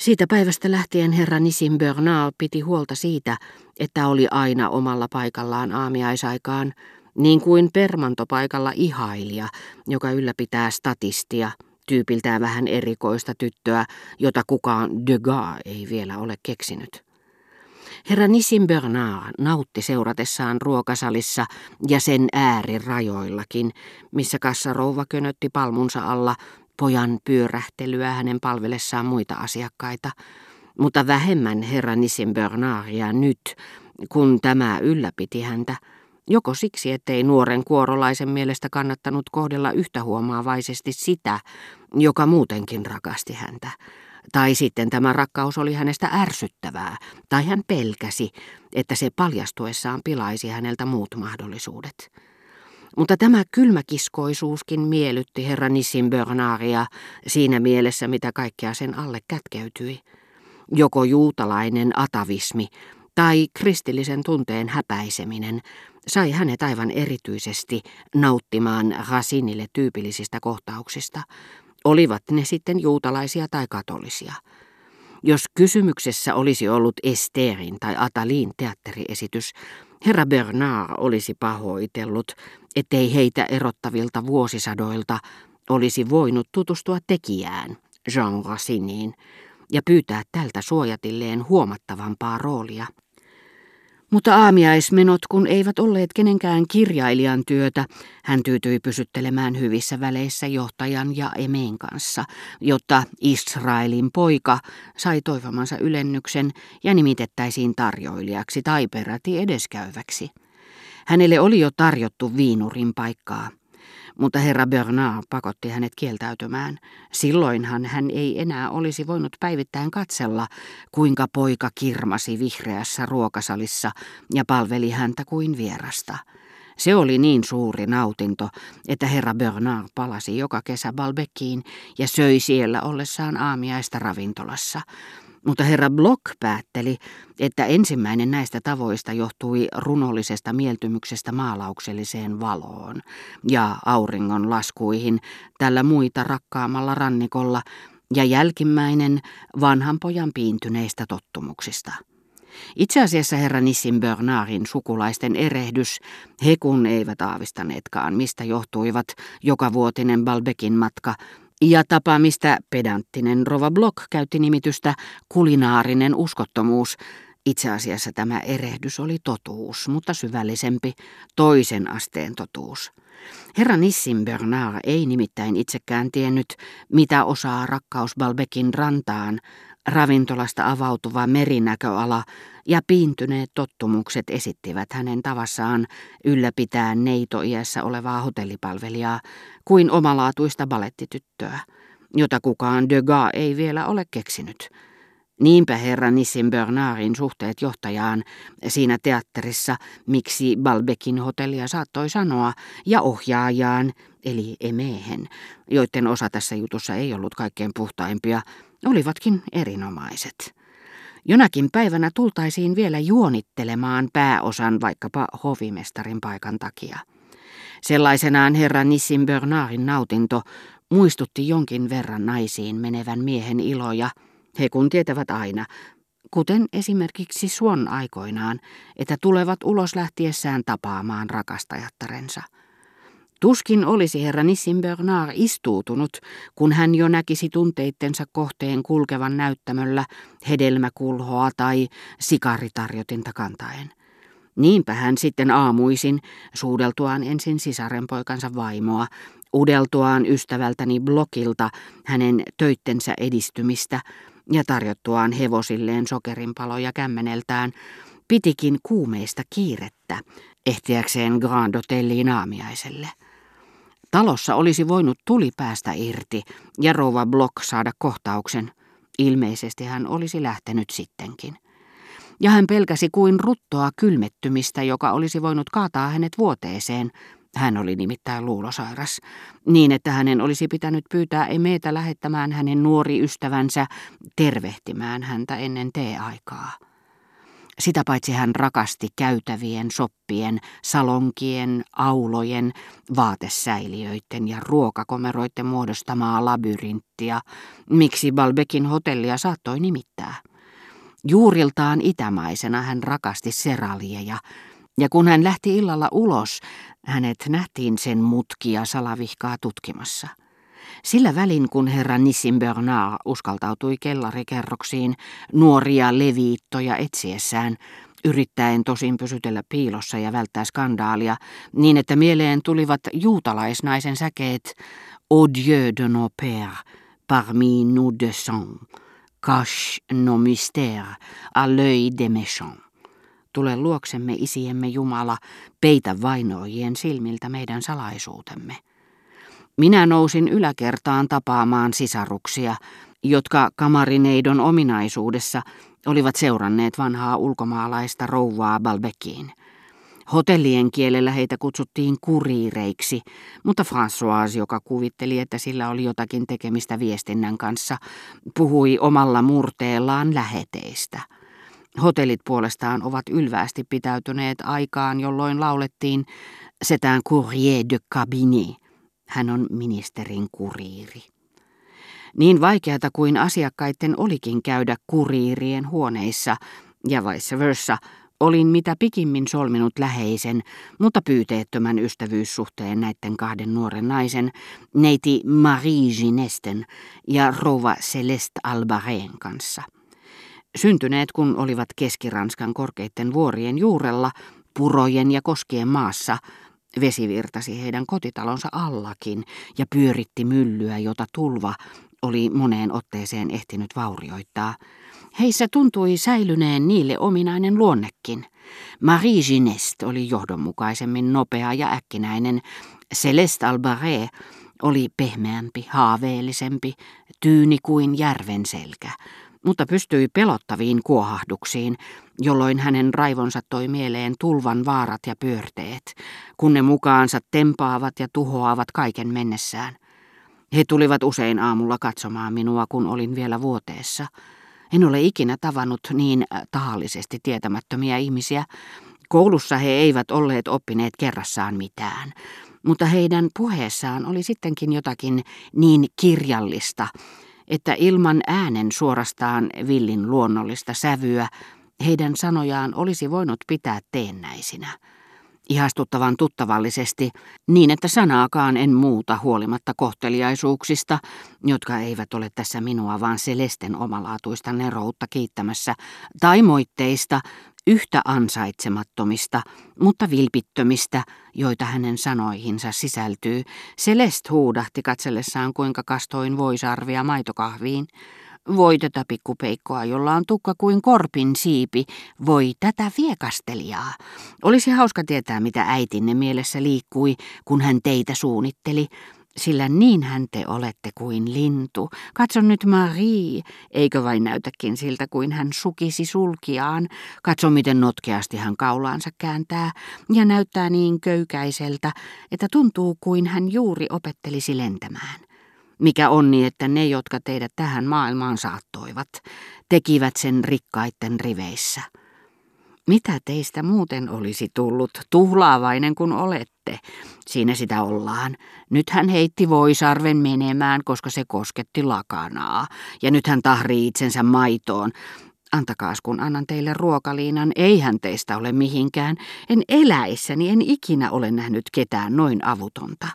Siitä päivästä lähtien herra Nissim Bernal piti huolta siitä, että oli aina omalla paikallaan aamiaisaikaan, niin kuin permantopaikalla ihailija, joka ylläpitää statistia, tyypiltään vähän erikoista tyttöä, jota kukaan Degas ei vielä ole keksinyt. Herra Nissim Bernard nautti seuratessaan ruokasalissa ja sen äärirajoillakin, missä kassarouva könötti palmunsa alla pojan pyörähtelyä hänen palvelessaan muita asiakkaita, mutta vähemmän herra Nissim Bernardia nyt, kun tämä ylläpiti häntä, joko siksi, ettei nuoren kuorolaisen mielestä kannattanut kohdella yhtä huomaavaisesti sitä, joka muutenkin rakasti häntä, tai sitten tämä rakkaus oli hänestä ärsyttävää, tai hän pelkäsi, että se paljastuessaan pilaisi häneltä muut mahdollisuudet. Mutta tämä kylmäkiskoisuuskin miellytti herra Nissin Bernardia siinä mielessä, mitä kaikkea sen alle kätkeytyi. Joko juutalainen atavismi tai kristillisen tunteen häpäiseminen sai hänet aivan erityisesti nauttimaan Rasinille tyypillisistä kohtauksista, olivat ne sitten juutalaisia tai katolisia. Jos kysymyksessä olisi ollut Esterin tai Atalin teatteriesitys, herra Bernard olisi pahoitellut, ettei heitä erottavilta vuosisadoilta olisi voinut tutustua tekijään, Jean Raciniin, ja pyytää tältä suojatilleen huomattavampaa roolia. Mutta aamiaismenot, kun eivät olleet kenenkään kirjailijan työtä, hän tyytyi pysyttelemään hyvissä väleissä johtajan ja emeen kanssa, jotta Israelin poika sai toivomansa ylennyksen ja nimitettäisiin tarjoilijaksi tai peräti edeskäyväksi. Hänelle oli jo tarjottu viinurin paikkaa mutta herra Bernard pakotti hänet kieltäytymään. Silloinhan hän ei enää olisi voinut päivittäin katsella, kuinka poika kirmasi vihreässä ruokasalissa ja palveli häntä kuin vierasta. Se oli niin suuri nautinto, että herra Bernard palasi joka kesä Balbeckiin ja söi siellä ollessaan aamiaista ravintolassa, mutta herra Block päätteli, että ensimmäinen näistä tavoista johtui runollisesta mieltymyksestä maalaukselliseen valoon ja auringon laskuihin tällä muita rakkaamalla rannikolla ja jälkimmäinen vanhan pojan piintyneistä tottumuksista. Itse asiassa herra Nissin Bernardin sukulaisten erehdys, he kun eivät aavistaneetkaan, mistä johtuivat joka vuotinen Balbekin matka, ja tapa, mistä pedanttinen Rova Block käytti nimitystä kulinaarinen uskottomuus. Itse asiassa tämä erehdys oli totuus, mutta syvällisempi, toisen asteen totuus. Herra Nissin Bernard ei nimittäin itsekään tiennyt, mitä osaa rakkaus Balbekin rantaan, ravintolasta avautuva merinäköala ja piintyneet tottumukset esittivät hänen tavassaan ylläpitää neitoiässä olevaa hotellipalvelijaa kuin omalaatuista balettityttöä, jota kukaan Degas ei vielä ole keksinyt. Niinpä herra Nissin Bernardin suhteet johtajaan siinä teatterissa, miksi Balbekin hotellia saattoi sanoa, ja ohjaajaan, eli emehen, joiden osa tässä jutussa ei ollut kaikkein puhtaimpia, olivatkin erinomaiset. Jonakin päivänä tultaisiin vielä juonittelemaan pääosan vaikkapa hovimestarin paikan takia. Sellaisenaan herra Nissim Bernardin nautinto muistutti jonkin verran naisiin menevän miehen iloja, he kun tietävät aina, kuten esimerkiksi Suon aikoinaan, että tulevat ulos lähtiessään tapaamaan rakastajattarensa. Tuskin olisi herra Nissin Bernard istuutunut, kun hän jo näkisi tunteittensa kohteen kulkevan näyttämöllä hedelmäkulhoa tai sikaritarjotinta kantaen. Niinpä hän sitten aamuisin, suudeltuaan ensin sisarenpoikansa vaimoa, udeltuaan ystävältäni blokilta hänen töittensä edistymistä ja tarjottuaan hevosilleen sokerinpaloja kämmeneltään, pitikin kuumeista kiirettä ehtiäkseen Grand Hotelliin aamiaiselle. Talossa olisi voinut tuli päästä irti ja rouva Block saada kohtauksen. Ilmeisesti hän olisi lähtenyt sittenkin. Ja hän pelkäsi kuin ruttoa kylmettymistä, joka olisi voinut kaataa hänet vuoteeseen. Hän oli nimittäin luulosairas, niin että hänen olisi pitänyt pyytää emeetä lähettämään hänen nuori ystävänsä tervehtimään häntä ennen teeaikaa. Sitä paitsi hän rakasti käytävien, soppien, salonkien, aulojen, vaatesäiliöiden ja ruokakomeroiden muodostamaa labyrinttia, miksi Balbekin hotellia saattoi nimittää. Juuriltaan itämaisena hän rakasti seralieja, ja kun hän lähti illalla ulos, hänet nähtiin sen mutkia salavihkaa tutkimassa. Sillä välin, kun herra Nissim Bernard uskaltautui kellarikerroksiin nuoria leviittoja etsiessään, yrittäen tosin pysytellä piilossa ja välttää skandaalia, niin että mieleen tulivat juutalaisnaisen säkeet Au Dieu de nos pères, parmi nous de sang, cache nos mystères, à l'œil des méchants. Tule luoksemme isiemme Jumala, peitä vainoijien silmiltä meidän salaisuutemme. Minä nousin yläkertaan tapaamaan sisaruksia, jotka kamarineidon ominaisuudessa olivat seuranneet vanhaa ulkomaalaista rouvaa Balbekiin. Hotellien kielellä heitä kutsuttiin kuriireiksi, mutta François, joka kuvitteli, että sillä oli jotakin tekemistä viestinnän kanssa, puhui omalla murteellaan läheteistä. Hotellit puolestaan ovat ylväästi pitäytyneet aikaan, jolloin laulettiin setään courrier de cabinet. Hän on ministerin kuriiri. Niin vaikeata kuin asiakkaiden olikin käydä kuriirien huoneissa, ja vice versa, olin mitä pikimmin solminut läheisen, mutta pyyteettömän ystävyyssuhteen näiden kahden nuoren naisen, neiti Marie Ginesten ja rouva Celeste Albareen kanssa. Syntyneet kun olivat Keski-Ranskan korkeiden vuorien juurella, purojen ja koskien maassa, vesi virtasi heidän kotitalonsa allakin ja pyöritti myllyä, jota tulva oli moneen otteeseen ehtinyt vaurioittaa. Heissä tuntui säilyneen niille ominainen luonnekin. Marie Ginest oli johdonmukaisemmin nopea ja äkkinäinen. Celeste Albaré oli pehmeämpi, haaveellisempi, tyyni kuin järven selkä mutta pystyi pelottaviin kuohahduksiin, jolloin hänen raivonsa toi mieleen tulvan vaarat ja pyörteet, kun ne mukaansa tempaavat ja tuhoavat kaiken mennessään. He tulivat usein aamulla katsomaan minua, kun olin vielä vuoteessa. En ole ikinä tavannut niin tahallisesti tietämättömiä ihmisiä. Koulussa he eivät olleet oppineet kerrassaan mitään, mutta heidän puheessaan oli sittenkin jotakin niin kirjallista, että ilman äänen suorastaan villin luonnollista sävyä heidän sanojaan olisi voinut pitää teennäisinä. Ihastuttavan tuttavallisesti, niin että sanaakaan en muuta huolimatta kohteliaisuuksista, jotka eivät ole tässä minua vaan Selesten omalaatuista neroutta kiittämässä, tai moitteista, yhtä ansaitsemattomista, mutta vilpittömistä, joita hänen sanoihinsa sisältyy. Celeste huudahti katsellessaan, kuinka kastoin voisarvia maitokahviin. Voi tätä pikkupeikkoa, jolla on tukka kuin korpin siipi. Voi tätä viekastelijaa. Olisi hauska tietää, mitä äitinne mielessä liikkui, kun hän teitä suunnitteli sillä niinhän te olette kuin lintu. Katso nyt Marie, eikö vain näytäkin siltä kuin hän sukisi sulkiaan. Katso miten notkeasti hän kaulaansa kääntää ja näyttää niin köykäiseltä, että tuntuu kuin hän juuri opettelisi lentämään. Mikä onni, että ne, jotka teidät tähän maailmaan saattoivat, tekivät sen rikkaitten riveissä. Mitä teistä muuten olisi tullut, tuhlaavainen kun olette? Siinä sitä ollaan. Nyt hän heitti voisarven menemään, koska se kosketti lakanaa. Ja nyt hän tahrii itsensä maitoon. Antakaas, kun annan teille ruokaliinan, eihän teistä ole mihinkään. En eläissäni, en ikinä ole nähnyt ketään noin avutonta.